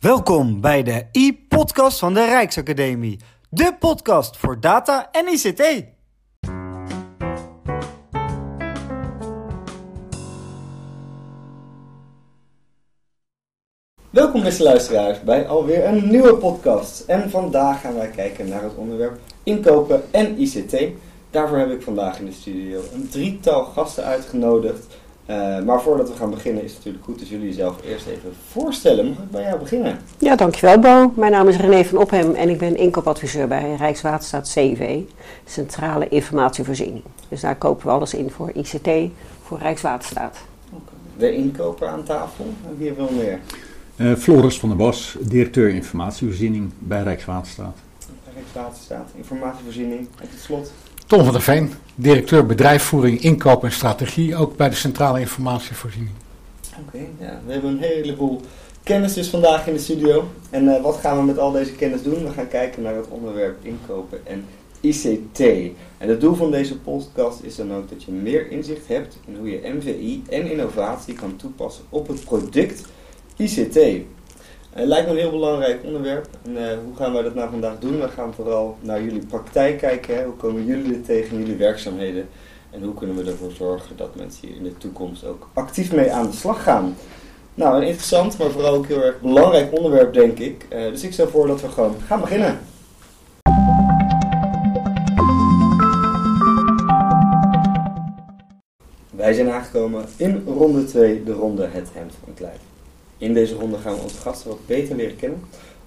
Welkom bij de e-podcast van de Rijksacademie. De podcast voor data en ICT. Welkom beste luisteraars bij alweer een nieuwe podcast. En vandaag gaan wij kijken naar het onderwerp inkopen en ICT. Daarvoor heb ik vandaag in de studio een drietal gasten uitgenodigd. Uh, maar voordat we gaan beginnen is het natuurlijk goed dat jullie jezelf eerst even voorstellen. Mag ik bij jou beginnen? Ja, dankjewel Bo. Mijn naam is René van Ophem en ik ben inkoopadviseur bij Rijkswaterstaat CV, Centrale Informatievoorziening. Dus daar kopen we alles in voor ICT, voor Rijkswaterstaat. De inkoper aan tafel, en wie wil meer? Uh, Floris van der Bos, directeur informatievoorziening bij Rijkswaterstaat. Rijkswaterstaat, informatievoorziening, en tot slot Tom van der Veen, directeur bedrijfsvoering, inkoop en strategie, ook bij de Centrale Informatievoorziening. Oké, ja, we hebben een heleboel kennis dus vandaag in de studio. En uh, wat gaan we met al deze kennis doen? We gaan kijken naar het onderwerp inkopen en ICT. En het doel van deze podcast is dan ook dat je meer inzicht hebt in hoe je MVI en innovatie kan toepassen op het product ICT. Het lijkt me een heel belangrijk onderwerp. En uh, hoe gaan wij dat nou vandaag doen? We gaan vooral naar jullie praktijk kijken. Hè? Hoe komen jullie er tegen jullie werkzaamheden? En hoe kunnen we ervoor zorgen dat mensen hier in de toekomst ook actief mee aan de slag gaan? Nou, een interessant, maar vooral ook heel erg belangrijk onderwerp, denk ik. Uh, dus ik stel voor dat we gewoon gaan beginnen. Wij zijn aangekomen in ronde 2, de ronde Het Hemd van het. In deze ronde gaan we onze gasten wat beter leren kennen.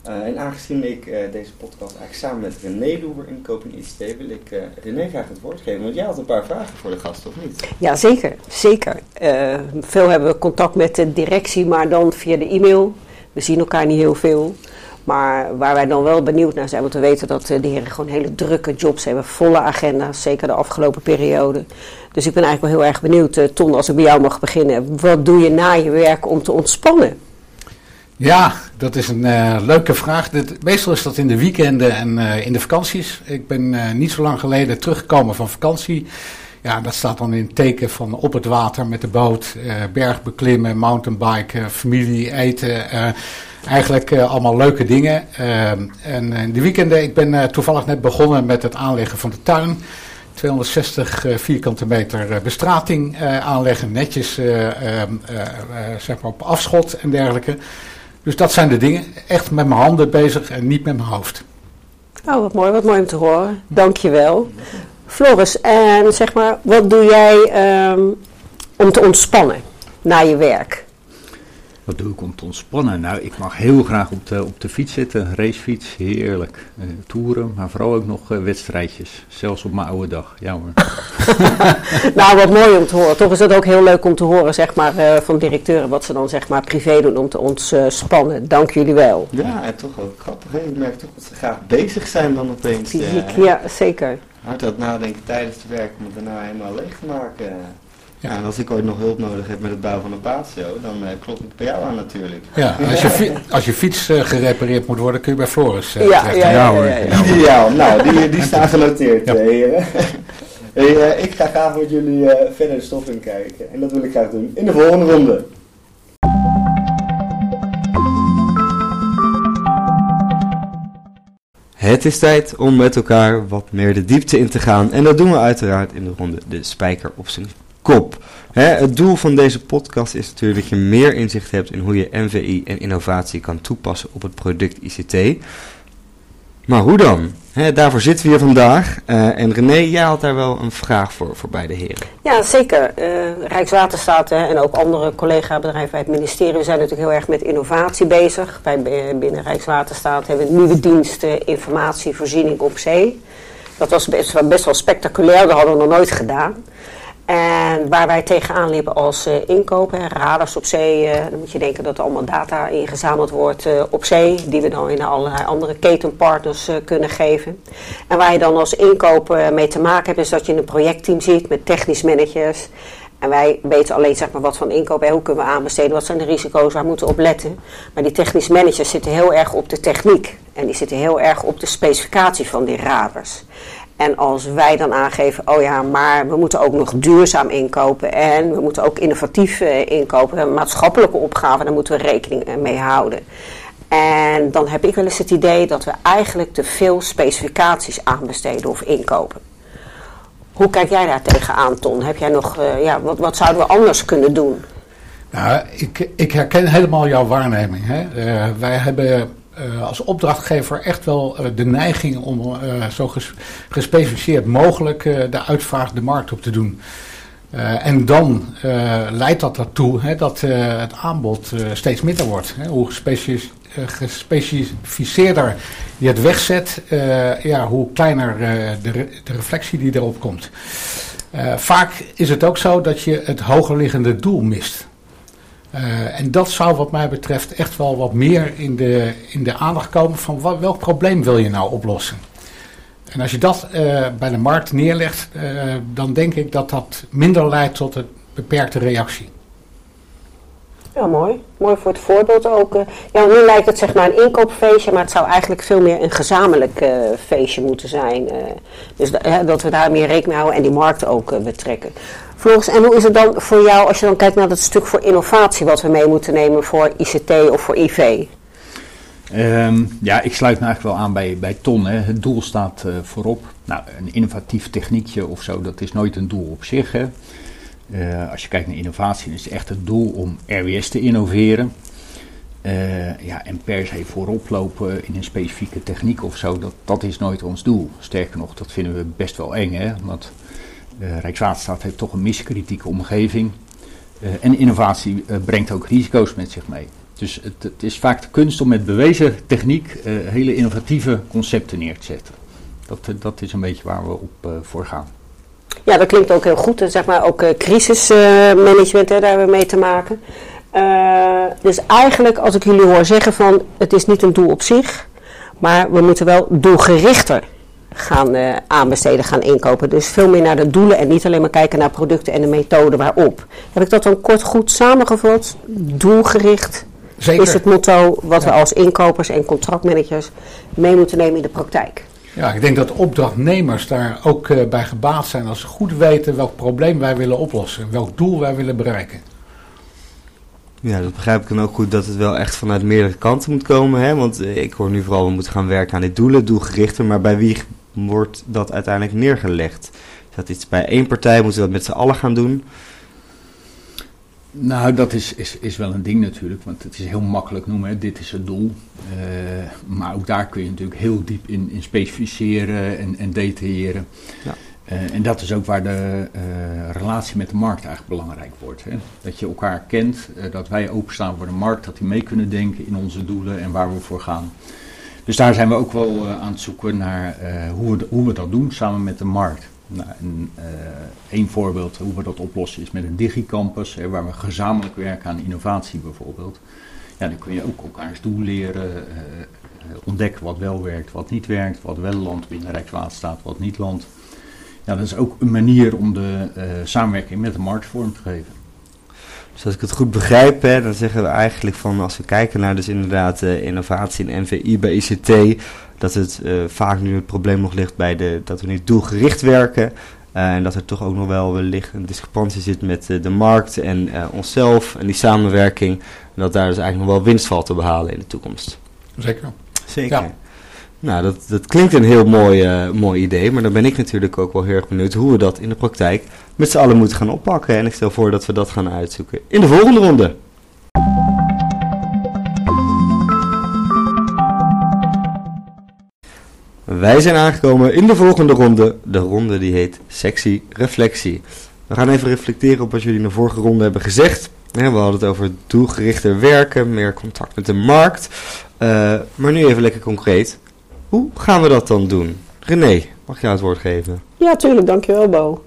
Uh, en aangezien ik uh, deze podcast eigenlijk samen met René doe Inkoop en ICT, wil ik uh, René graag het woord geven. Want jij had een paar vragen voor de gasten, of niet? Ja, zeker. zeker. veel hebben we contact met de directie, maar dan via de e-mail. We zien elkaar niet heel veel. Maar waar wij dan wel benieuwd naar zijn, want we weten dat de heren gewoon hele drukke jobs hebben, volle agenda's, zeker de afgelopen periode. Dus ik ben eigenlijk wel heel erg benieuwd, Ton, als ik bij jou mag beginnen. Wat doe je na je werk om te ontspannen? Ja, dat is een uh, leuke vraag. Meestal is dat in de weekenden en in de vakanties. Ik ben niet zo lang geleden teruggekomen van vakantie. Ja, dat staat dan in het teken van op het water met de boot, berg beklimmen, mountainbiken, familie eten. Eigenlijk allemaal leuke dingen. en in de weekenden, ik ben toevallig net begonnen met het aanleggen van de tuin. 260 vierkante meter bestrating aanleggen, netjes zeg maar op afschot en dergelijke. Dus dat zijn de dingen. Echt met mijn handen bezig en niet met mijn hoofd. Oh, wat mooi, wat mooi om te horen. Dankjewel. Floris, en zeg maar, wat doe jij um, om te ontspannen na je werk? Wat doe ik om te ontspannen? Nou, ik mag heel graag op de, op de fiets zitten, racefiets, heerlijk. Uh, toeren, maar vooral ook nog uh, wedstrijdjes. Zelfs op mijn oude dag, ja hoor. nou, wat mooi om te horen. Toch is het ook heel leuk om te horen, zeg maar, uh, van directeuren wat ze dan zeg maar privé doen om te ontspannen. Dank jullie wel. Ja, en toch ook grappig. Hè? Je merkt toch dat ze graag bezig zijn dan opeens. Fysiek, ja, zeker. Hard aan nadenken tijdens het werk om het daarna helemaal leeg te maken. Ja, en als ik ooit nog hulp nodig heb met het bouwen van een patio, dan uh, klop ik bij jou aan natuurlijk. Ja, als je, als je fiets uh, gerepareerd moet worden, kun je bij Floris uh, ja, ja, ja, hoor. ja, ja, Ideaal. Nou, die, die staan genoteerd, ja. heren. hey, ik ga graag met jullie verder de stof in kijken. En dat wil ik graag doen in de volgende ronde. Het is tijd om met elkaar wat meer de diepte in te gaan. En dat doen we uiteraard in de ronde de spijker op zijn kop. Het doel van deze podcast is natuurlijk dat je meer inzicht hebt in hoe je MVI en innovatie kan toepassen op het product ICT. Maar hoe dan? Daarvoor zitten we hier vandaag. Uh, en René, jij had daar wel een vraag voor, voor beide heren. Ja, zeker. Uh, Rijkswaterstaat hè, en ook andere collega-bedrijven bij het ministerie zijn natuurlijk heel erg met innovatie bezig. Bij, binnen Rijkswaterstaat hebben we nieuwe dienst uh, informatievoorziening op zee. Dat was best, best wel spectaculair, dat hadden we nog nooit gedaan. En waar wij tegenaan liepen als uh, inkopen, radars op zee, uh, dan moet je denken dat er allemaal data ingezameld wordt uh, op zee, die we dan in allerlei andere ketenpartners kunnen geven. En waar je dan als inkoper mee te maken hebt, is dat je een projectteam ziet met technisch managers. En wij weten alleen zeg maar, wat van inkoop en hoe kunnen we aanbesteden, wat zijn de risico's, waar moeten we op letten. Maar die technisch managers zitten heel erg op de techniek en die zitten heel erg op de specificatie van die radars. En als wij dan aangeven, oh ja, maar we moeten ook nog duurzaam inkopen en we moeten ook innovatief uh, inkopen, hebben maatschappelijke opgaven, daar moeten we rekening mee houden. En dan heb ik wel eens het idee dat we eigenlijk te veel specificaties aanbesteden of inkopen. Hoe kijk jij daar tegenaan, Ton? Heb jij nog, uh, ja, wat, wat zouden we anders kunnen doen? Nou, ik, ik herken helemaal jouw waarneming. Hè. Wij hebben uh, als opdrachtgever echt wel de neiging om zo ges gespecificeerd mogelijk de uitvraag de markt op te doen. En dan leidt dat ertoe hè, dat het aanbod steeds minder wordt. Hè. Hoe gespecificeerder je het wegzet, ja, hoe kleiner de, de, reflectie die erop komt. vaak is het ook zo dat je het hogerliggende doel mist. En dat zou wat mij betreft echt wel wat meer in de, in de aandacht komen van wat, welk probleem wil je nou oplossen. En als je dat uh, bij de markt neerlegt, uh, dan denk ik dat dat minder leidt tot een beperkte reactie. Ja, mooi. Mooi voor het voorbeeld ook. Ja, nu lijkt het zeg maar een inkoopfeestje, maar het zou eigenlijk veel meer een gezamenlijk feestje moeten zijn. dus dat we daar meer rekening houden en die markt ook betrekken. Volgens, en hoe is het dan voor jou als je dan kijkt naar dat stuk voor innovatie wat we mee moeten nemen voor ICT of voor IV? Um, ja, ik sluit me eigenlijk wel aan bij, bij Ton. Hè. Het doel staat uh, voorop. Nou, een innovatief techniekje of zo, dat is nooit een doel op zich. Hè. Uh, als je kijkt naar innovatie, is het echt het doel om RWS te innoveren. Uh, ja, en per se voorop lopen in een specifieke techniek of zo, dat, dat is nooit ons doel. Sterker nog, dat vinden we best wel eng, hè. Want Rijkswaterstaat heeft toch een miskritieke omgeving. en innovatie brengt ook risico's met zich mee. Dus het, het, is vaak de kunst om met bewezen techniek hele innovatieve concepten neer te zetten. Dat, eh, dat is een beetje waar we op voor gaan. Ja, dat klinkt ook heel goed. Zeg maar ook crisismanagement, daar hebben we mee te maken. dus eigenlijk, als ik jullie hoor zeggen van het is niet een doel op zich, maar we moeten wel doelgerichter gaan uh, aanbesteden, gaan inkopen. Dus veel meer naar de doelen en niet alleen maar kijken naar producten en de methode waarop. Heb ik dat dan kort goed samengevat? Doelgericht Zeker. is het motto wat we als inkopers en contractmanagers mee moeten nemen in de praktijk. Ja, ik denk dat opdrachtnemers daar ook uh, bij gebaat zijn als ze goed weten welk probleem wij willen oplossen, welk doel wij willen bereiken. Ja, dat begrijp ik dan ook goed dat het wel echt vanuit meerdere kanten moet komen. Hè? Want uh, ik hoor nu vooral, we moeten gaan werken aan dit doelen, doelgerichte, maar bij wie wordt dat uiteindelijk neergelegd? Is dat iets bij één partij, moeten we dat met z'n allen gaan doen? Nou, dat is, is, is wel een ding natuurlijk, want het is heel makkelijk noemen, hè. dit is het doel. Uh, maar ook daar kun je natuurlijk heel diep in, in specificeren en, en detailleren. Ja. Uh, en dat is ook waar de uh, relatie met de markt eigenlijk belangrijk wordt. Hè. Dat je elkaar kent, dat wij openstaan voor de markt, dat die mee kunnen denken in onze doelen en waar we voor gaan. Dus daar zijn we ook wel aan het zoeken naar hoe, we, hoe we dat doen samen met de markt. Nou, een, uh, voorbeeld hoe we dat oplossen is met een digicampus, hè, waar we gezamenlijk werken aan innovatie bijvoorbeeld. Ja, dan kun je ook elkaars doel leren, ontdekken wat wel werkt, wat niet werkt, wat wel landt binnen Rijkswaterstaat, wat niet landt. Ja, dat is ook een manier om de samenwerking met de markt vorm te geven. Dus als ik het goed begrijp, hè, dan zeggen we eigenlijk van als we kijken naar dus inderdaad uh, innovatie en NVI bij ICT, dat het uh, vaak nu het probleem nog ligt bij de, dat we niet doelgericht werken. Uh, en dat er toch ook nog wel wellicht een discrepantie zit met de markt en onszelf en die samenwerking. En dat daar dus eigenlijk nog wel winst valt te behalen in de toekomst. Zeker. Zeker. Ja. Nou, dat, dat klinkt een heel mooi, mooi idee, maar dan ben ik natuurlijk ook wel heel erg benieuwd hoe we dat in de praktijk met z'n allen moeten gaan oppakken. En ik stel voor dat we dat gaan uitzoeken in de volgende ronde. Wij zijn aangekomen in de volgende ronde. De ronde die heet Sexy Reflectie. We gaan even reflecteren op wat jullie in de vorige ronde hebben gezegd. We hadden het over doelgerichter werken, meer contact met de markt. Uh, maar nu even lekker concreet. Hoe gaan we dat dan doen? René, mag jij het woord geven? Ja, tuurlijk. Dankjewel, Bo.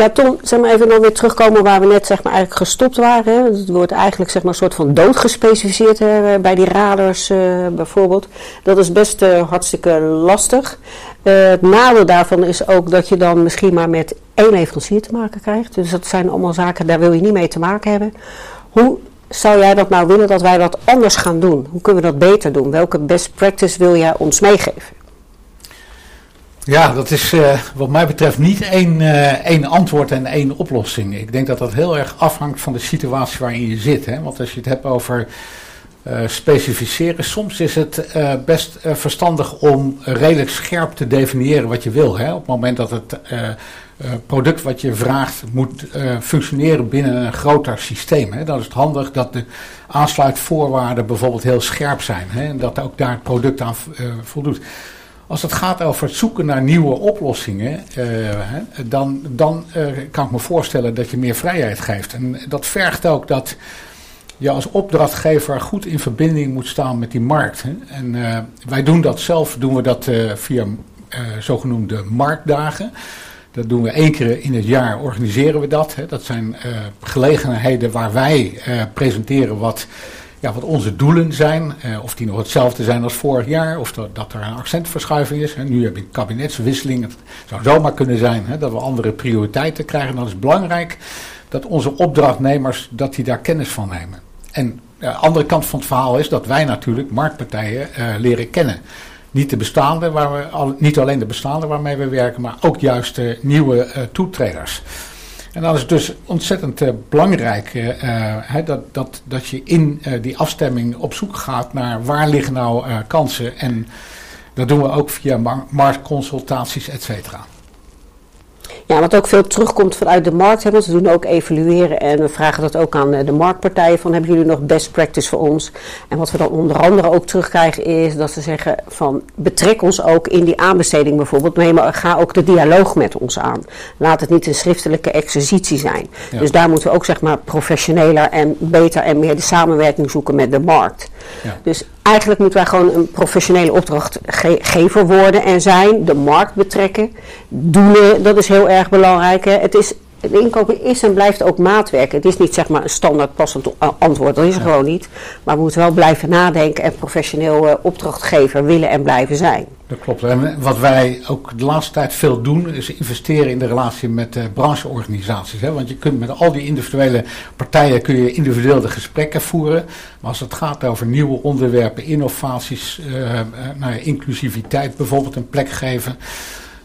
Ja, Tom, zeg maar even nog weer terugkomen waar we net zeg maar, eigenlijk gestopt waren. Het wordt eigenlijk zeg maar, een soort van doodgespecificeerd hè, bij die radars uh, bijvoorbeeld. Dat is best uh, hartstikke lastig. Het nadeel daarvan is ook dat je dan misschien maar met één leverancier te maken krijgt. Dus dat zijn allemaal zaken, daar wil je niet mee te maken hebben. Hoe zou jij dat nou willen dat wij dat anders gaan doen? Hoe kunnen we dat beter doen? Welke best practice wil jij ons meegeven? Ja, dat is uh, wat mij betreft niet één, uh, één antwoord en één oplossing. Ik denk dat dat heel erg afhangt van de situatie waarin je zit. Hè? Want als je het hebt over specificeren. Soms is het best verstandig om redelijk scherp te definiëren wat je wil. Hè? Op het moment dat het product wat je vraagt moet functioneren binnen een groter systeem. Hè? Dan is het handig dat de aansluitvoorwaarden bijvoorbeeld heel scherp zijn. Hè? En dat ook daar het product aan voldoet. Als het gaat over het zoeken naar nieuwe oplossingen, uh, dan, dan uh, kan ik me voorstellen dat je meer vrijheid geeft. En dat vergt ook dat je als opdrachtgever goed in verbinding moet staan met die markt. En uh, wij doen dat zelf, doen we dat via zogenoemde marktdagen. Dat doen we één keer in het jaar, organiseren we dat. Dat zijn gelegenheden waar wij presenteren wat ja, wat onze doelen zijn. Eh, of die nog hetzelfde zijn als vorig jaar. Of dat, dat er een accentverschuiving is. Hè. Nu heb een kabinetswisseling. Het zou zomaar kunnen zijn hè, dat we andere prioriteiten krijgen. Dan is het belangrijk dat onze opdrachtnemers dat die daar kennis van nemen. En de uh, andere kant van het verhaal is dat wij natuurlijk marktpartijen uh, leren kennen. Niet, de bestaande waar we niet alleen de bestaande waarmee we werken, maar ook juist nieuwe uh, toetreders. En dan is het dus ontzettend uh, belangrijk uh, uh, dat, dat, dat je in die afstemming op zoek gaat naar waar liggen nou kansen. En dat doen we ook via marktconsultaties, et cetera. Ja, wat ook veel terugkomt vanuit de markt. Hè, want we doen ook evalueren en we vragen dat ook aan de marktpartijen. Van hebben jullie nog best practice voor ons? En wat we dan onder andere ook terugkrijgen is dat ze zeggen van betrek ons ook in die aanbesteding bijvoorbeeld. Maar ga ook de dialoog met ons aan. Laat het niet een schriftelijke exercitie zijn. Dus daar moeten we ook zeg maar professioneler en beter en meer de samenwerking zoeken met de markt. Dus eigenlijk moeten wij gewoon een professionele opdrachtgever worden en zijn, de markt betrekken. Doelen, dat is heel erg belangrijk. Hè. Het is het inkopen is en blijft ook maatwerk. Het is niet zeg maar een standaard passend antwoord, dat is er gewoon niet. Maar we moeten wel blijven nadenken en professioneel uh, opdrachtgever willen en blijven zijn. Dat klopt. En wat wij ook de laatste tijd veel doen, is investeren in de relatie met brancheorganisaties. Hè? Want je kunt met al die individuele partijen kun je individueel de gesprekken voeren. Maar als het gaat over nieuwe onderwerpen, innovaties, nou ja, inclusiviteit bijvoorbeeld een plek geven.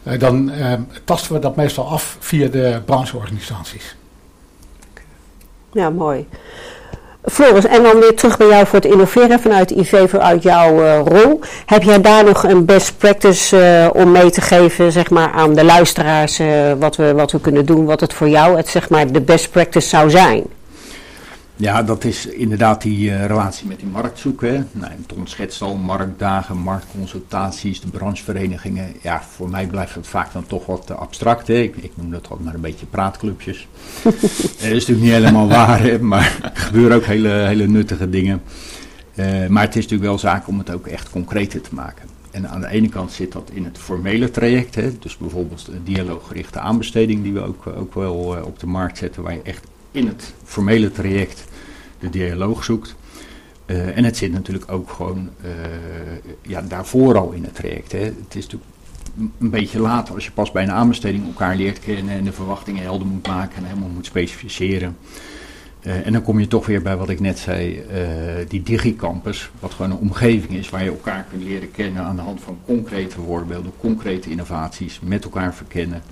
Uh, dan uh, tasten we dat meestal af via de brancheorganisaties. Ja, mooi. Floris, en dan weer terug bij jou voor het innoveren vanuit IV, vanuit jouw uh, rol. Heb jij daar nog een best practice om mee te geven zeg maar, aan de luisteraars wat, we, wat we kunnen doen, wat het voor jou het, zeg maar, de best practice zou zijn? Ja, dat is inderdaad die uh, relatie met die markt zoeken. Nou, Ton schetst al marktdagen, marktconsultaties, de brancheverenigingen. Ja, voor mij blijft het vaak dan toch wat abstract. Hè. Ik, ik, noem dat altijd maar een beetje praatclubjes. dat is natuurlijk niet helemaal waar, hè, maar er gebeuren ook hele, hele nuttige dingen. Maar het is natuurlijk wel zaak om het ook echt concreter te maken. En aan de ene kant zit dat in het formele traject. Hè, dus bijvoorbeeld de dialooggerichte aanbesteding die we ook, ook wel op de markt zetten, waar je echt in het formele traject de dialoog zoekt. Uh, en het zit natuurlijk ook gewoon uh, ja, daarvoor al in het traject. Hè. Het is natuurlijk een beetje later als je pas bij een aanbesteding elkaar leert kennen en de verwachtingen helder moet maken en helemaal moet specificeren. Uh, en dan kom je toch weer bij wat ik net zei, die digicampus, wat gewoon een omgeving is waar je elkaar kunt leren kennen aan de hand van concrete voorbeelden, concrete innovaties, met elkaar verkennen.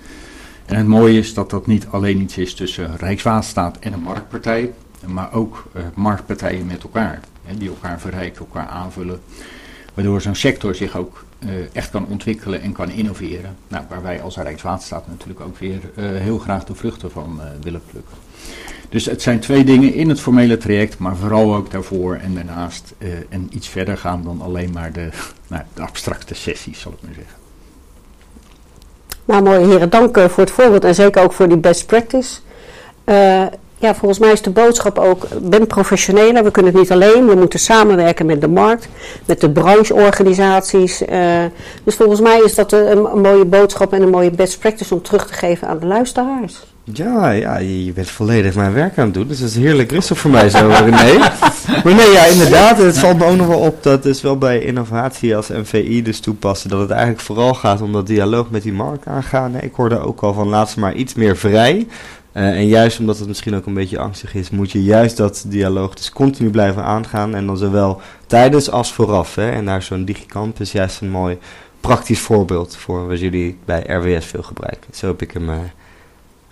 En het mooie is dat dat niet alleen iets is tussen Rijkswaterstaat en een marktpartij, maar ook uh, marktpartijen met elkaar. Hè, die elkaar verrijken, elkaar aanvullen. Waardoor zo'n sector zich ook uh, echt kan ontwikkelen en kan innoveren. Nou, waar wij als Rijkswaterstaat natuurlijk ook weer uh, heel graag de vruchten van willen plukken. Dus het zijn twee dingen in het formele traject, maar vooral ook daarvoor en daarnaast. en iets verder gaan dan alleen maar de, nou, de abstracte sessies, zal ik maar zeggen. Nou, mooie heren, dank uh, voor het voorbeeld en zeker ook voor die best practice. Uh, ja, volgens mij is de boodschap ook, ben professioneler, we kunnen het niet alleen, we moeten samenwerken met de markt, met de brancheorganisaties. Uh, dus volgens mij is dat een, mooie boodschap en een mooie best practice om terug te geven aan de luisteraars. Ja, ja, je bent volledig mijn werk aan het doen, dus dat is heerlijk rustig voor mij zo, René. maar nee, ja, inderdaad, het valt me ook nog wel op dat is wel bij innovatie als MVI dus toepassen, dat het eigenlijk vooral gaat om dat dialoog met die markt aangaan. Ik hoorde ook al van laatst maar iets meer vrij. Uh, en juist omdat het misschien ook een beetje angstig is, moet je juist dat dialoog dus continu blijven aangaan. En dan zowel tijdens als vooraf. Hè. En daar zo'n digicamp is juist een mooi praktisch voorbeeld voor wat jullie bij RWS veel gebruiken. Zo heb ik hem uh,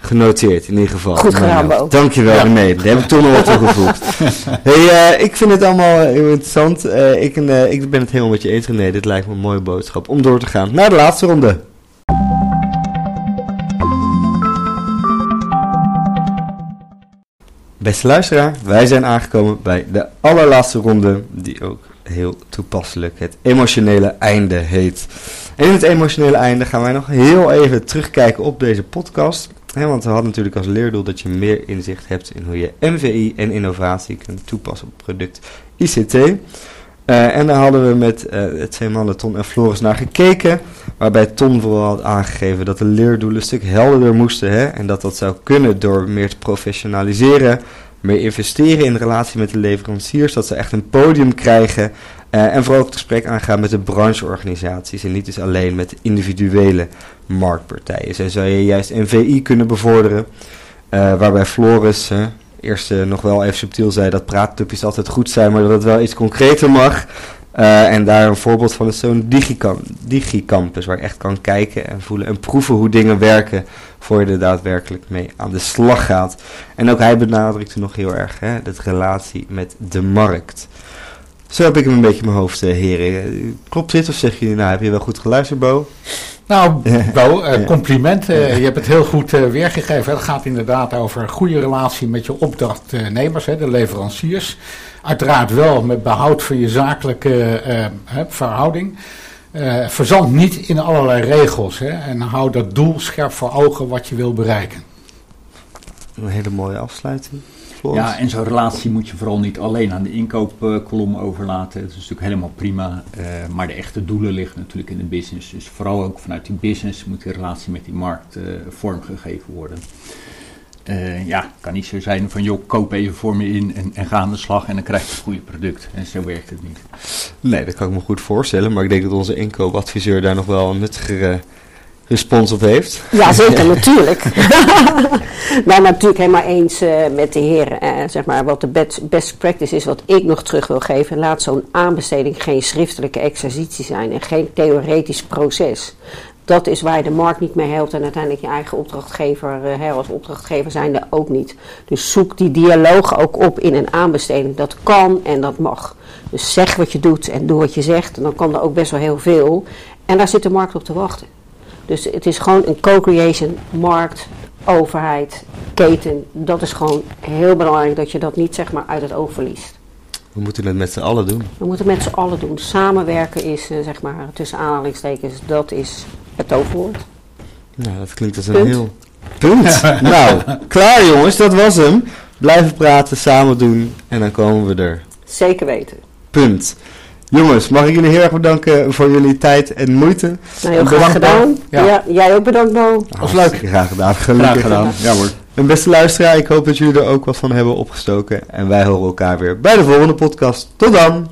Genoteerd in ieder geval. Goed gedaan, Nou, Bo. Dankjewel, Ja. René. Daar heb ik toch nog wat toegevoegd. hey, eh, ik vind het allemaal eh, heel interessant. Eh, ik, eh, ik ben het helemaal met je eens, René. Dit lijkt me een mooie boodschap om door te gaan naar de laatste ronde. Beste luisteraar, wij zijn aangekomen bij de allerlaatste ronde, die ook heel toepasselijk het emotionele einde heet. En in het emotionele einde gaan wij nog heel even terugkijken op deze podcast. Want we hadden natuurlijk als leerdoel dat je meer inzicht hebt in hoe je MVI en innovatie kunt toepassen op product ICT. Eh, en daar hadden we met het twee mannen en Floris naar gekeken. Waarbij Ton vooral had aangegeven dat de leerdoelen een stuk helderder moesten. Hè, en dat dat zou kunnen door meer te professionaliseren. Meer investeren in relatie met de leveranciers. Dat ze echt een podium krijgen. eh, en vooral ook het gesprek aangaan met de brancheorganisaties. En niet dus alleen met individuele marktpartijen. Zo zou je juist NVI kunnen bevorderen. eh, waarbij Floris eh, eerst eh, nog wel even subtiel zei dat praattupjes altijd goed zijn, maar dat het wel iets concreter mag. Eh, en daar een voorbeeld van is zo'n digicam- digicampus, waar je echt kan kijken en voelen en proeven hoe dingen werken, voor je er daadwerkelijk mee aan de slag gaat. En ook hij benadrukte nog heel erg hè, de relatie met de markt. Zo heb ik hem een beetje in mijn hoofd, eh, heren. Klopt dit of zeg je, nou heb je wel goed geluisterd, Bo? Nou, Bo, eh, Ja. compliment. Eh, je hebt het heel goed weergegeven. Het gaat inderdaad over een goede relatie met je opdrachtnemers, hè, de leveranciers. Uiteraard wel met behoud van je zakelijke eh, hè, verhouding. Eh, verzand niet in allerlei regels. Hè, en hou dat doel scherp voor ogen wat je wil bereiken. Een hele mooie afsluiting. Floris? Ja, en zo'n relatie moet je vooral niet alleen aan de inkoopkolom overlaten. Dat is natuurlijk helemaal prima. eh, maar de echte doelen liggen natuurlijk in de business. Dus vooral ook vanuit die business moet die relatie met die markt eh, vormgegeven worden. Eh, ja, het kan niet zo zijn van joh, koop even voor me in en, en ga aan de slag en dan krijg je een goede product. En zo werkt het niet. Nee, dat kan ik me goed voorstellen. Maar ik denk dat onze inkoopadviseur daar nog wel een nuttigere respons op heeft. Ja, zeker, natuurlijk. nou, natuurlijk helemaal eens eh, met de heren. eh, zeg maar, wat de best, best practice is, wat ik nog terug wil geven. Laat zo'n aanbesteding geen schriftelijke exercitie zijn en geen theoretisch proces. Dat is waar je de markt niet mee helpt en uiteindelijk je eigen opdrachtgever, eh, hè, als opdrachtgever zijnde ook niet. Dus zoek die dialoog ook op in een aanbesteding. Dat kan en dat mag. Dus zeg wat je doet en doe wat je zegt. En dan kan er ook best wel heel veel. En daar zit de markt op te wachten. Dus het is gewoon een co-creation, markt, overheid, keten. Dat is gewoon heel belangrijk dat je dat niet zeg maar uit het oog verliest. We moeten het met z'n allen doen. We moeten het met z'n allen doen. Samenwerken is, eh, zeg maar, tussen aanhalingstekens, dat is het toverwoord. Nou, dat klinkt als een Punt. heel... Punt! nou, klaar jongens, dat was hem. Blijven praten, samen doen en dan komen we er. Zeker weten. Punt. Jongens, mag ik jullie heel erg bedanken voor jullie tijd en moeite. Nou, heel En graag bedankt, gedaan. Ja. Ja. jij ook bedankt, Bo. Was leuk. Graag gedaan, gelukkig. Graag gedaan. Ja hoor. En beste luisteraar, ik hoop dat jullie er ook wat van hebben opgestoken. En wij horen elkaar weer bij de volgende podcast. Tot dan!